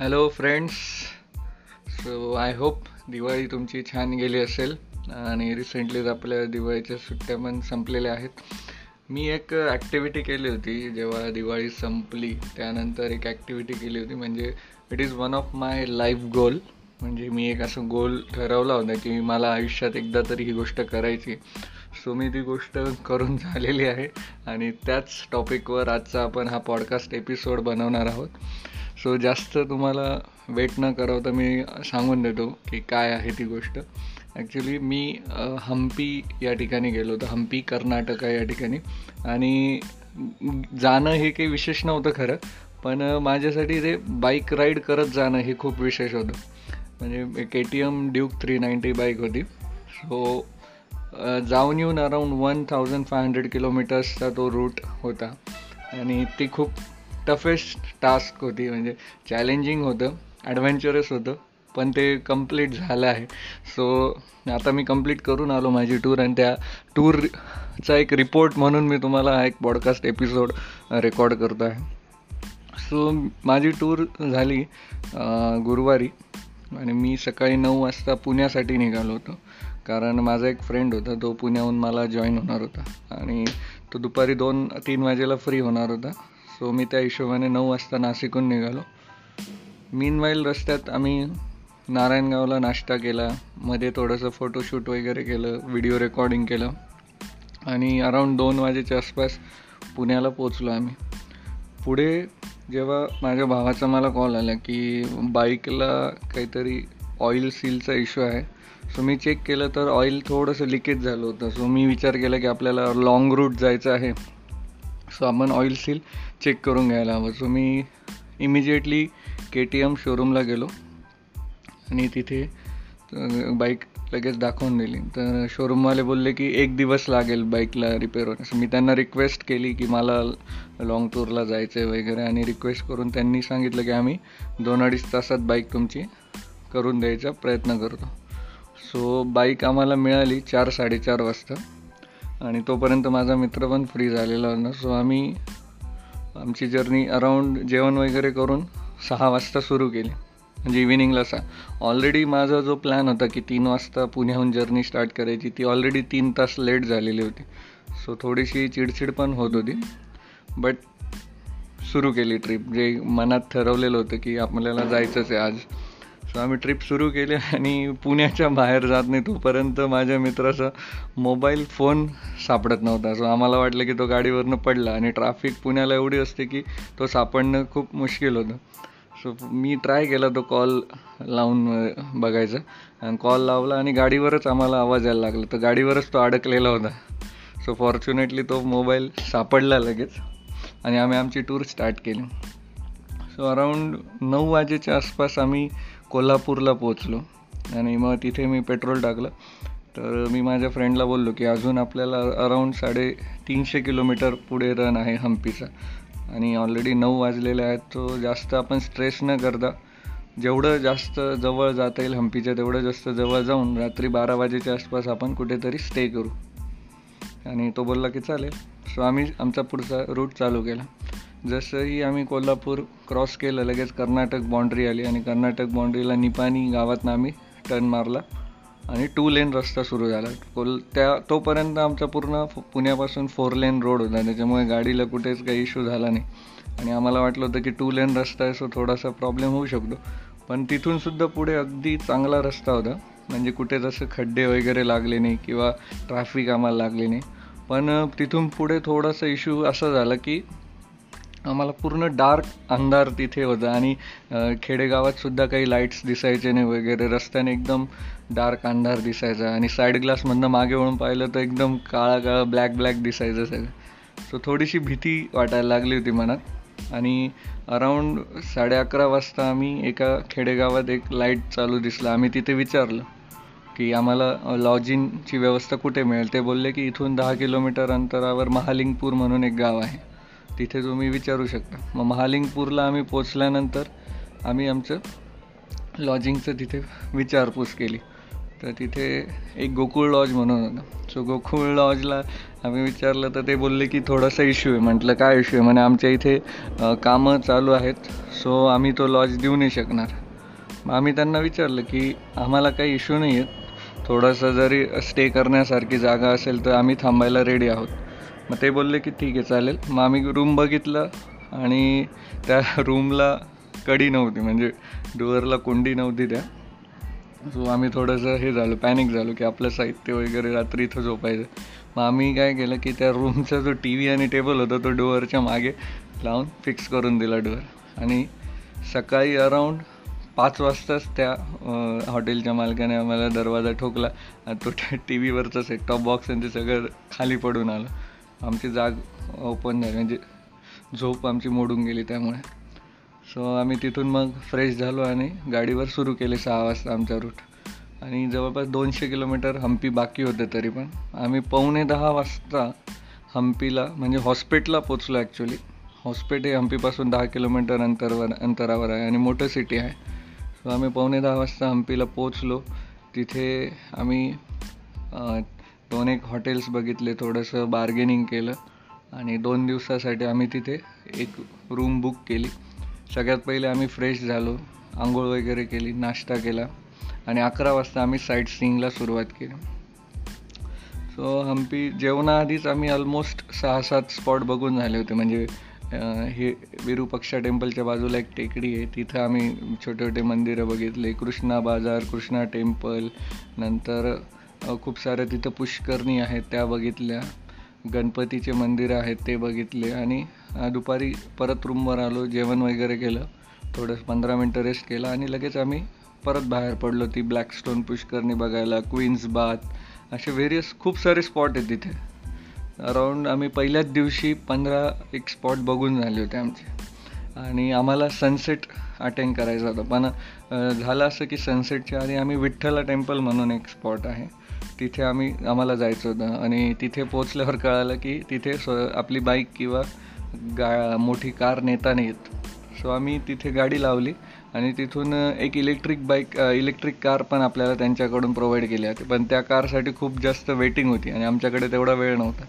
Hello friends so I hope Diwali तुमची छान गेली असेल. आणि रिसेंटलीच आपल्या दिवाळीच्या सुट्ट्या पण संपलेल्या आहेत. मी एक ॲक्टिव्हिटी केली होती जेव्हा दिवाळी संपली त्यानंतर एक ॲक्टिव्हिटी केली होती म्हणजे it is one of my life goal म्हणजे मी एक असं गोल ठरवला होता की मला आयुष्यात एकदा तरी ही गोष्ट करायची. सो मी ती गोष्ट करून झालेली आहे. आणि त्याच टॉपिकवर आजचा आपण हा पॉडकास्ट एपिसोड बनवणार आहोत. सो जास्त तुम्हाला वेट न करावं मी सांगून देतो की काय आहे ती गोष्ट. ॲक्च्युली मी हम्पी या ठिकाणी गेलो होतो. हम्पी कर्नाटक या ठिकाणी. आणि जाणं हे काही विशेष नव्हतं खरं पण माझ्यासाठी ते बाईक राईड करत जाणं हे खूप विशेष होतं. म्हणजे K T M Duke three ninety bike होती. सो जाऊन येऊन around one thousand five hundred किलोमीटर्सचा तो रूट होता. आणि ती खूप टफेस्ट टास्क होती म्हणजे चॅलेंजिंग होतं ॲडव्हेंचरस होतं पण ते कंप्लीट झालं आहे. सो आता मी कंप्लीट करून आलो माझी टूर आणि त्या टूरचा एक रिपोर्ट म्हणून मी तुम्हाला एक पॉडकास्ट एपिसोड रेकॉर्ड करतो आहे. सो माझी टूर झाली गुरुवारी आणि मी सकाळी नऊ वाजता पुण्यासाठी निघालो होतो. कारण माझा एक फ्रेंड होता तो पुण्याहून मला जॉईन होणार होता. आणि तो दुपारी दोन तीन वाजेला फ्री होणार होता. सो मी त्या हिशोबाने नऊ वाजता नाशिकहून निघालो. मीनवाईल रस्त्यात आम्ही नारायणगावला नाश्ता केला. मध्ये थोडंसं फोटोशूट वगैरे केलं व्हिडिओ रेकॉर्डिंग केलं. आणि अराऊंड दोन वाजेच्या आसपास पुण्याला पोचलो आम्ही. पुढे जेव्हा माझ्या भावाचा मला कॉल आला की बाईकला काहीतरी ऑइल सीलचा इश्यू आहे सो मी चेक केलं तर ऑइल थोडंसं लिकेज झालं होतं. सो मी विचार केला की आपल्याला लाँग रूट जायचं आहे. सो आपण ऑइल सील चेक करून घ्यायला हवं. सो मी इमिजिएटली के टी एम शोरूमला गेलो. आणि तिथे बाईक लगेच दाखवून दिली. तर शोरूमवाले बोलले की एक दिवस लागेल बाईकला रिपेअर होण्यास. मी त्यांना रिक्वेस्ट केली की मला लाँग टूरला जायचं आहे वगैरे. आणि रिक्वेस्ट करून त्यांनी सांगितलं की आम्ही दोन अडीच तासात बाईक तुमची करून द्यायचा प्रयत्न करतो. सो बाईक आम्हाला मिळाली चार साडेचार वाजता. आणि तोपर्यंत माझा मित्र पण फ्री झालेला होता. सो आम्ही आमची जर्नी अराऊंड जेवण वगैरे करून सहा वाजता सुरू केली. म्हणजे इव्हिनिंगला सहा. ऑलरेडी माझा जो प्लॅन होता की तीन वाजता पुण्याहून जर्नी स्टार्ट करायची ती ऑलरेडी तीन तास लेट झालेली होती. सो थोडीशी चिडचिड पण होत होती. बट सुरू केली ट्रिप जे मनात ठरवलेलं होतं की आपल्याला जायचंच आहे आज. सो आम्ही ट्रिप सुरू केली आणि पुण्याच्या बाहेर जात नाही तोपर्यंत माझ्या मित्राचा मोबाईल फोन सापडत नव्हता. सो आम्हाला वाटलं की तो गाडीवरनं पडला आणि ट्राफिक पुण्याला एवढी असते की तो सापडणं खूप मुश्किल होतं. सो मी ट्राय केला तो कॉल लावून बघायचा. आणि कॉल लावला आणि गाडीवरच आम्हाला आवाज यायला लागला. तर गाडीवरच तो अडकलेला होता. सो फॉर्च्युनेटली तो मोबाईल सापडला लगेच आणि आम्ही आमची टूर स्टार्ट केली. सो अराऊंड नऊ वाजेच्या आसपास आम्ही कोल्हापूरला पोचलो आणि मग तिथे मी पेट्रोल टाकलं. तर मी माझ्या फ्रेंडला बोललो की अजून आपल्याला अराऊंड साडे तीनशे किलोमीटर पुढे रन आहे हम्पीचा आणि ऑलरेडी नऊ वाजलेले आहेत तो जास्त आपण स्ट्रेस न करता जेवढं जास्त जवळ जाता येईल हम्पीच्या तेवढं जास्त जवळ जाऊन रात्री बारा वाजेच्या आसपास आपण कुठेतरी स्टे करू. आणि तो बोलला की चालेल. सो आम्ही आमचा पुढचा रूट चालू केला. जसंही आम्ही कोल्हापूर क्रॉस केलं लगेच कर्नाटक बाँड्री आली आणि कर्नाटक बाँड्रीला निपाणी गावातनं आम्ही टर्न मारला आणि टू लेन रस्ता सुरू झाला. कोल त्या तोपर्यंत आमचा पूर्ण पुण्यापासून फोर लेन रोड होता. त्याच्यामुळे गाडीला कुठेच काही इश्यू झाला नाही. आणि आम्हाला वाटलं होतं की टू लेन रस्ता आहे सो थोडासा प्रॉब्लेम होऊ शकतो. पण तिथूनसुद्धा पुढे अगदी चांगला रस्ता होता. म्हणजे कुठे जसं खड्डे वगैरे लागले नाही किंवा ट्रॅफिक आम्हाला लागले नाही. पण तिथून पुढे थोडासा इश्यू असा झाला की आम्हाला पूर्ण डार्क अंधार तिथे होता आणि खेडेगावात सुद्धा काही लाईट्स दिसायचे नाही वगैरे. रस्त्याने एकदम डार्क अंधार दिसायचा आणि साईड ग्लासमधनं मागे वळून पाहिलं तर एकदम काळा काळा ब्लॅक ब्लॅक दिसायचं सगळं. सो थोडीशी भीती वाटायला लागली होती मनात. आणि अराऊंड साडे अकरा वाजता आम्ही एका खेडेगावात एक लाइट चालू दिसला. आम्ही तिथे विचारलं की आम्हाला लॉजिंगची व्यवस्था कुठे मिळेल? ते बोलले की इथून दहा किलोमीटर अंतरावर महालिंगपूर म्हणून एक गाव आहे. तिथे तुम्ही विचारू शकता. मग महालिंगपूरला आम्ही पोचल्यानंतर आम्ही आमचं लॉजिंगचं तिथे विचारपूस केली. तर तिथे एक गोकुळ लॉज म्हणून होतं. सो गोकुळ लॉजला आम्ही विचारलं तर ते बोलले की थोडासा इश्यू आहे. म्हटलं काय इश्यू आहे? म्हणे आमच्या इथे कामं चालू आहेत. सो आम्ही तो लॉज देऊ नाही शकणार. मग आम्ही त्यांना विचारलं की आम्हाला काही इश्यू नाही आहेत थोडंसं जरी स्टे करण्यासारखी जागा असेल तर आम्ही थांबायला रेडी आहोत. मग ते बोलले की ठीक आहे चालेल. मग आम्ही रूम बघितलं आणि त्या रूमला कडी नव्हती म्हणजे डोअरला कुंडी नव्हती त्या. सो आम्ही थोडंसं हे झालं पॅनिक झालो की आपलं साहित्य वगैरे रात्री इथं झोपायचं. मग आम्ही काय केलं की त्या रूमचा जो टी व्ही आणि टेबल होता तो डोअरच्या मागे लावून फिक्स करून दिला डोअर. आणि सकाळी अराऊंड पाच वाजताच त्या हॉटेलच्या मालकाने आम्हाला दरवाजा ठोकला आणि तो टी व्हीवरचा सेट टॉप बॉक्स आणि ते सगळं खाली पडून आलं. आमची जाग ओपन झाली म्हणजे झोप आमची मोडून गेली त्यामुळे. सो आम्ही तिथून मग फ्रेश झालो आणि गाडीवर सुरू केले सहा वाजता आमचा रूट आणि जवळपास दोनशे किलोमीटर हम्पी बाकी होते तरी पण. आम्ही पावणे दहा वाजता हम्पीला म्हणजे हॉस्पेटला पोचलो ॲक्च्युली हॉस्पिट हे हम्पीपासून दहा किलोमीटर अंतरवर अंतरावर आहे आणि मोठं सिटी आहे. सो आम्ही पावणे दहा वाजता हम्पीला पोचलो तिथे आम्ही दोन एक हॉटेल्स बघितले थोडंसं बार्गेनिंग केलं आणि दोन दिवसासाठी आम्ही तिथे एक रूम बुक केली. सगळ्यात पहिले आम्ही फ्रेश झालो आंघोळ वगैरे केली नाश्ता केला आणि अकरा वाजता आम्ही साईट सीईंगला सुरुवात केली. सो हम्पी जेवणाआधीच आम्ही ऑलमोस्ट सहा सात स्पॉट बघून झाले होते. म्हणजे हे विरूपक्षा टेम्पलच्या बाजूला एक टेकडी आहे. तिथं आम्ही छोटे छोटे मंदिरं बघितले. कृष्णा बाजार कृष्णा टेम्पल नंतर खूप साऱ्या तिथं पुष्करणी आहेत त्या बघितल्या. गणपतीचे मंदिरं आहेत ते बघितले. आणि दुपारी परत रूमवर आलो जेवण वगैरे केलं. थोडं पंधरा मिनटं रेस्ट केला आणि लगेच आम्ही परत बाहेर पडलो ती ब्लॅकस्टोन पुष्करणी बघायला क्वीन्स बाथ असे व्हेरियस खूप सारे स्पॉट आहेत तिथे. अराऊंड आम्ही पहिल्याच दिवशी पंधरा एक स्पॉट बघून झाले होते आमचे. आणि आम्हाला सनसेट अटेंड करायचा होता. पण झालं असं की सनसेटच्या आधी आम्ही विठ्ठला टेम्पल म्हणून एक स्पॉट आहे. तिथे आम्ही आम्हाला जायचं होतं. आणि तिथे पोचल्यावर कळालं की तिथे स्व आपली बाईक किंवा गा मोठी कार नेता नाही येत. सो आम्ही तिथे गाडी लावली. आणि तिथून एक इलेक्ट्रिक बाईक इलेक्ट्रिक कार पण आपल्याला त्यांच्याकडून प्रोव्हाइड केली होती. पण त्या कारसाठी खूप जास्त वेटिंग होती आणि आमच्याकडे तेवढा वेळ नव्हता.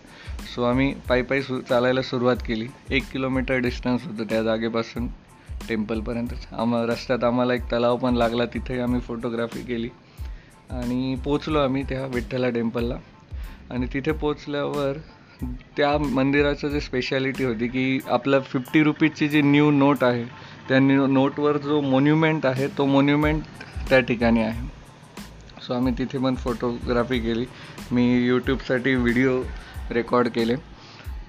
सो आम्ही पायी पायी सु चालायला सुरुवात केली. एक किलोमीटर डिस्टन्स होतं त्या जागेपासून टेम्पलपर्यंतच आम्हा रस्त्यात आम्हाला एक तलाव पण लागला तिथेही आम्ही फोटोग्राफी केली. आणि पोचलो आम्ही त्या विठ्ठला टेम्पलला आणि तिथे पोचल्यावर त्या मंदिराचं जे स्पेशालिटी होती की आपलं फिफ्टी रुपीजची जी न्यू नोट आहे त्या नोटवर जो मोन्युमेंट आहे तो मोन्युमेंट त्या ठिकाणी आहे. सो आम्ही तिथे पण फोटोग्राफी केली. मी यूट्यूबसाठी व्हिडिओ रेकॉर्ड केले.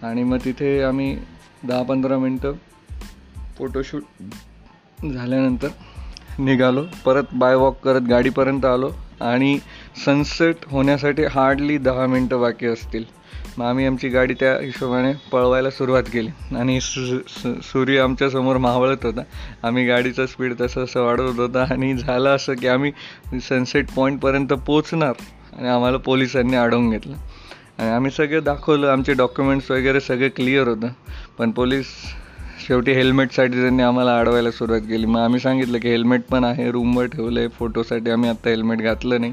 आणि मग तिथे आम्ही दहा पंधरा मिनटं फोटोशूट झाल्यानंतर निघालो. परत बाय वॉक करत गाडीपर्यंत आलो. आणि सनसेट होण्यासाठी हार्डली दहा मिनटं बाकी असतील. मग आम्ही आमची गाडी त्या हिशोबाने पळवायला सुरुवात केली. आणि सूर्य आमच्यासमोर मावळत होता. आम्ही गाडीचा स्पीड तसं असं वाढवत होता. आणि झालं असं की आम्ही सनसेट पॉईंटपर्यंत पोचणार आणि आम्हाला पोलिसांनी अडवून घेतलं. आणि आम्ही सगळे दाखवलं आमचे डॉक्युमेंट्स वगैरे सगळे क्लिअर होतं. पण पोलीस शेवटी हेल्मेटसाठी त्यांनी आम्हाला अडवायला सुरुवात केली. मग आम्ही सांगितलं की हेल्मेट पण आहे रूमवर ठेवलं आहे फोटोसाठी आम्ही आत्ता हेल्मेट घातलं नाही.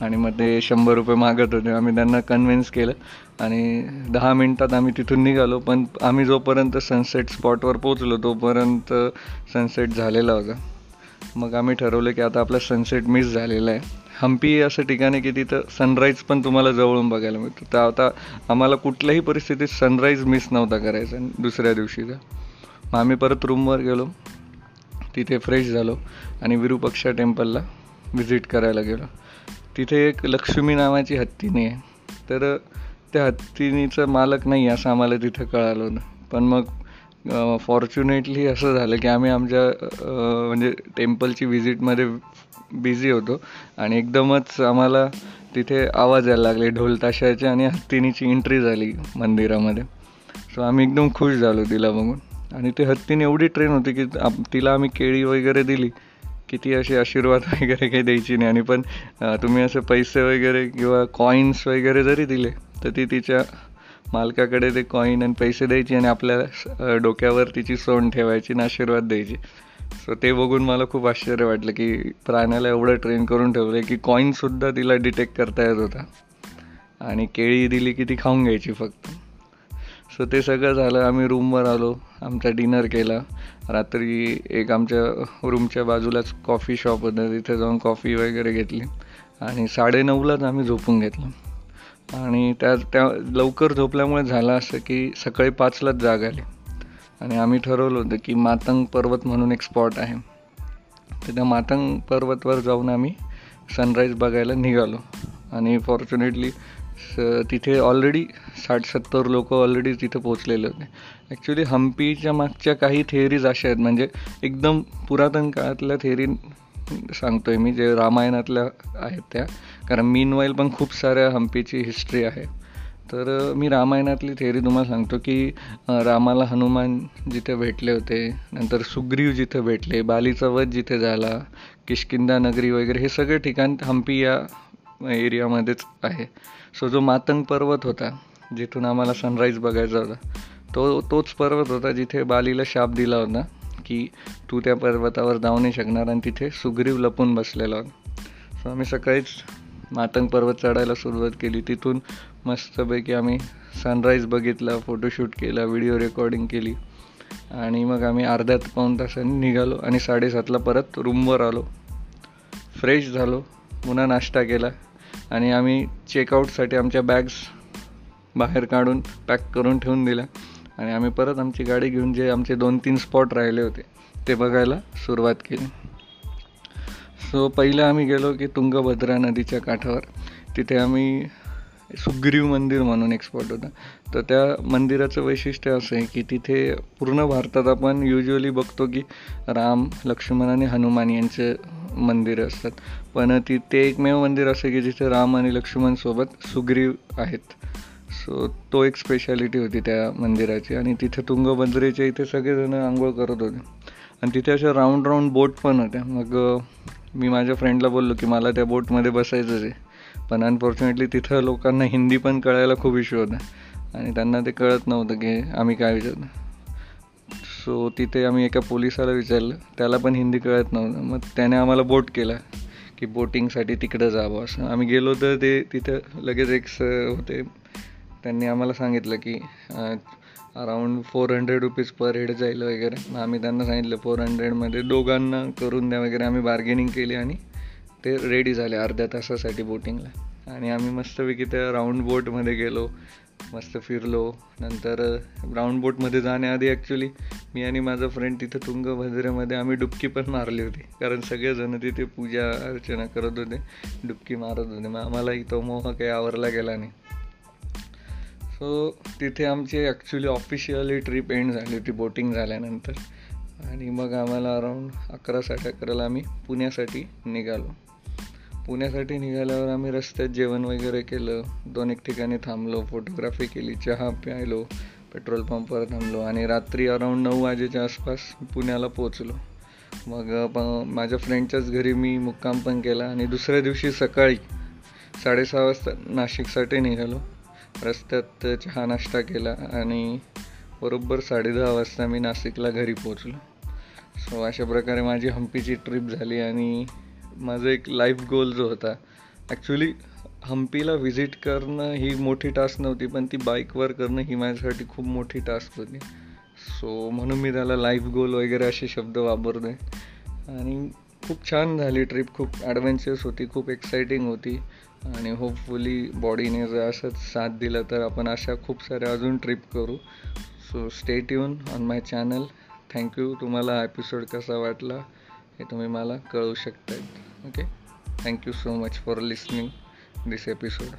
आणि मग ते शंभर रुपये मागत होते. आम्ही त्यांना कन्व्हिन्स केलं. आणि दहा मिनटात आम्ही तिथून निघालो. पण आम्ही जोपर्यंत सनसेट स्पॉटवर पोचलो तोपर्यंत सनसेट झालेला होता. मग आम्ही ठरवलं की आता आपला सनसेट मिस झालेला आहे. हम्पी असं ठिकाण आहे की तिथं सनराईज पण तुम्हाला जवळून बघायला मिळतो. तर आता आम्हाला कुठल्याही परिस्थितीत सनराईज मिस नव्हता करायचा दुसऱ्या दिवशीचा मग आम्ही परत रूमवर गेलो. तिथे फ्रेश झालो. आणि विरूपक्षा टेम्पलला व्हिजिट करायला गेलो. तिथे एक लक्ष्मी नावाची हत्तीने आहे तर त्या हत्तीनीचं मालक नाही असं आम्हाला तिथं कळालं होतं. पण मग फॉर्च्युनेटली असं झालं की आम्ही आमच्या म्हणजे टेम्पलची व्हिजिटमध्ये बिझी होतो. आणि एकदमच आम्हाला तिथे आवाज यायला लागले ढोल ताशाचे आणि हत्तीनीची एंट्री झाली मंदिरामध्ये. सो आम्ही एकदम खुश झालो तिला बघून. आणि ते हत्तीने एवढी ट्रेन होती की तिला आम्ही केळी वगैरे दिली. किती असे आशीर्वाद वगैरे काही द्यायची नाही. आणि पण तुम्ही असे पैसे वगैरे किंवा कॉईन्स वगैरे जरी दिले तर ती तिच्या मालकाकडे ते कॉईन आणि पैसे द्यायची आणि आपल्या डोक्यावर तिची सोंड ठेवायची आणि आशीर्वाद द्यायची. सो ते बघून मला खूप आश्चर्य वाटलं की प्राण्याला एवढं ट्रेन करून ठेवलं की कॉईनसुद्धा तिला डिटेक्ट करता येत होता. आणि केळी दिली की ती खाऊन घ्यायची फक्त. सो ते सगळं झालं. आम्ही रूमवर आलो. आमचा डिनर केला. रात्री एक आमच्या रूमच्या बाजूलाच कॉफी शॉप होतं. तिथे जाऊन कॉफी वगैरे घेतली. आणि साडेनऊलाच आम्ही झोपून घेतलं. आणि त्या त्या लवकर झोपल्यामुळे झालं असं की सकाळी पाचलाच जाग आली. आणि आम्ही ठरवलं होतं की मातंग पर्वत म्हणून एक स्पॉट आहे. तर त्या मातंग पर्वतवर जाऊन आम्ही सनराईज बघायला निघालो. आणि फॉर्च्युनेटली स तिथे ऑलरेडी साठ सत्तर लोक ऑलरेडी तिथे पोचलेले होते. ॲक्च्युली हम्पीच्या मागच्या काही थेअरीज अशा आहेत. म्हणजे एकदम पुरातन काळातल्या थेअरी सांगतोय मी जे रामायणातल्या आहेत त्या. कारण मीनवाईल पण खूप साऱ्या हम्पीची हिस्ट्री आहे. तर मी रामायणातली थेअरी तुम्हाला सांगतो की रामाला हनुमान जिथे भेटले होते नंतर सुग्रीव जिथे भेटले बालीचा वध जिथे झाला किशकिंदा नगरी वगैरे हे सगळे ठिकाण हम्पी या एरियामध्येच आहे. सो जो मातंग पर्वत होता जिथून आम्हाला सनराईज बघायचा होता तो तोच पर्वत होता जिथे बालीला शाप दिला होता की तू त्या पर्वतावर जाऊ नाही शकणार आणि तिथे सुग्रीव लपून बसलेला होता. सो आम्ही सकाळीच मातंग पर्वत चढायला सुरुवात केली. तिथून मस्तपैकी आम्ही सनराईज बघितला फोटोशूट केला व्हिडिओ रेकॉर्डिंग केली. आणि मग आम्ही अर्ध्यात पाऊन तासांनी निघालो आणि साडेसातला परत रूमवर आलो. फ्रेश झालो पुन्हा नाश्ता केला. आणि आम्ही चेकआउटसाठी आमच्या बॅग्स बाहेर काढून पॅक करून ठेवून दिल्या. आणि आम्ही परत आमची गाडी घेऊन जे आमचे दोन तीन स्पॉट राहिले होते ते बघायला सुरुवात केली. सो पहिलं आम्ही गेलो की तुंगभद्रा नदीच्या काठावर. तिथे आम्ही सुग्रीव मंदिर म्हणून एक स्पॉट होता. तर त्या मंदिराचं वैशिष्ट्य असं आहे की तिथे पूर्ण भारतात आपण युजली बघतो की राम लक्ष्मण आणि हनुमान यांचे मंदिरं असतात. पण ती ते एकमेव मंदिर असं की जिथे राम आणि लक्ष्मणसोबत सुग्रीव आहेत. सो तो एक स्पेशालिटी होती त्या मंदिराची. आणि तिथे तुंगभद्रेच्या इथे सगळेजण आंघोळ करत होते. आणि तिथे अशा राऊंड राऊंड बोट पण होत्या. मग मी माझ्या फ्रेंडला बोललो की मला त्या बोटमध्ये बसायचंच आहे. पण अनफॉर्च्युनेटली तिथं लोकांना हिंदी पण कळायला खूप इश्यू होता. आणि त्यांना ते कळत नव्हतं की आम्ही काय विचारलं सो तिथे आम्ही एका पोलिसाला विचारलं. त्याला पण हिंदी कळत नव्हतं. मग त्याने आम्हाला बोट केला की बोटिंगसाठी तिकडं जावं असं. आम्ही गेलो तर ते तिथं लगेच एक होते. त्यांनी आम्हाला सांगितलं की around four hundred rupees per head जाईल वगैरे. मग आम्ही त्यांना सांगितलं फोर हंड्रेडमध्ये दोघांना करून द्या वगैरे. आम्ही बार्गेनिंग केली आणि ते रेडी झाले अर्ध्या तासासाठी बोटिंगला आणि आम्ही मस्तपैकी त्या राऊंड बोटमध्ये गेलो मस्त फिरलो. नंतर राऊंड बोटमध्ये जाण्याआधी ॲक्च्युली मी आणि माझा फ्रेंड तिथं तुंगभद्रेमध्ये आम्ही डुबकी पण मारली होती. कारण सगळेजण तिथे पूजा अर्चना करत होते. डुबकी मारत होते. मग आम्हालाही तो मोह काही आवरला गेला नाही. सो तिथे आमची ॲक्च्युली ऑफिशियली ट्रिप एंड झाली होती बोटिंग झाल्यानंतर. आणि मग आम्हाला अराऊंड अकरा साडे अकराला आम्ही पुण्यासाठी निघालो. पुण्यासाठी निघाल्यावर आम्ही रस्त्यात जेवण वगैरे केलं. दोन एक ठिकाणी थांबलो फोटोग्राफी केली चहा प्यायलो पेट्रोल पंपवर थांबलो आणि रात्री अराऊंड नऊ वाजेच्या आसपास पुण्याला पोचलो मग माझ्या फ्रेंडच्याच घरी मी मुक्काम पण केला आणि दुसऱ्या दिवशी सकाळी साडेसहा वाजता नाशिकसाठी निघालो. रस्त्यात चहा नाश्ता केला आणि बरोबर साडेदहा वाजता मी नाशिकला घरी पोचलो सो अशा प्रकारे माझी हम्पीची ट्रिप झाली आणि माझं एक लाईफ गोल जो होता. ॲक्च्युली हम्पीला व्हिजिट करणं ही मोठी टास्क नव्हती पण ती बाईकवर करणं ही माझ्यासाठी खूप मोठी टास्क होती. सो म्हणून मी त्याला लाईफ गोल वगैरे असे शब्द वापरते आणि खूप छान झाली ट्रिप खूप ॲडव्हेंचरस होती खूप एक्साइटिंग होती. आणि होपफुली बॉडीने जर असंच साथ दिलं तर आपण अशा खूप साऱ्या अजून ट्रिप करू. So stay tuned on my channel thank you तुम्हाला एपिसोड कसा वाटला हे तुम्ही मला कळवू शकता okay. Thank you so much for listening this episode.